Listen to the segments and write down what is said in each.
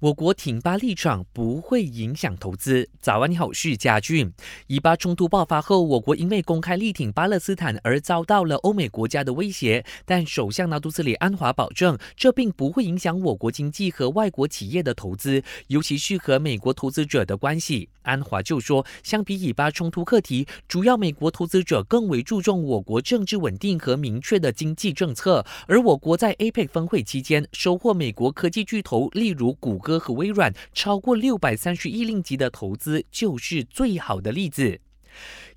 我国挺巴立场不会影响投资。早安，你好，我是嘉俊。以巴冲突爆发后，我国因为公开力挺巴勒斯坦而遭到了欧美国家的威胁。但首相纳杜斯里安华保证，这并不会影响我国经济和外国企业的投资，尤其是和美国投资者的关系。安华就说，相比以巴冲突课题，主要美国投资者更为注重我国政治稳定和明确的经济政策。而我国在 APEC 峰会期间收获美国科技巨头，例如谷歌。歌和微软超过六百三十亿令吉的投资就是最好的例子。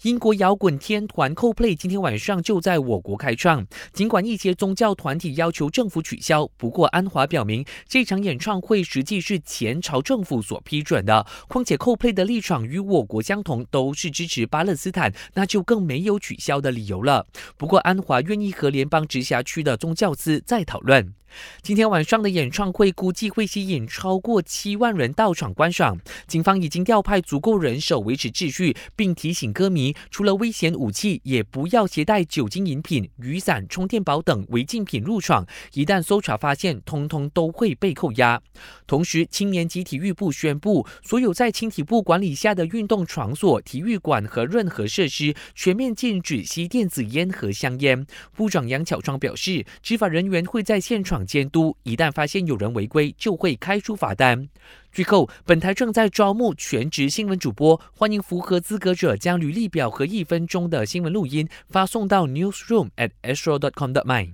英国摇滚天团 Coldplay 今天晚上就在我国开唱。尽管一些宗教团体要求政府取消，不过安华表明这场演唱会实际是前朝政府所批准的。况且 Coldplay 的立场与我国相同，都是支持巴勒斯坦，那就更没有取消的理由了。不过安华愿意和联邦直辖区的宗教司再讨论。今天晚上的演唱会估计会吸引超过七万人到场观赏。警方已经调派足够人手维持秩序，并提醒歌迷，除了危险武器，也不要携带酒精饮品、雨伞、充电宝等违禁品入场。一旦搜查发现，通通都会被扣押。同时，青年及体育部宣布，所有在青体部管理下的运动场所、体育馆和任何设施，全面禁止吸电子烟和香烟。部长杨巧双表示，执法人员会在现场。监督，一旦发现有人违规，就会开出罚单。最后，本台正在招募全职新闻主播，欢迎符合资格者将履历表和一分钟的新闻录音发送到 newsroom at astro.com.my。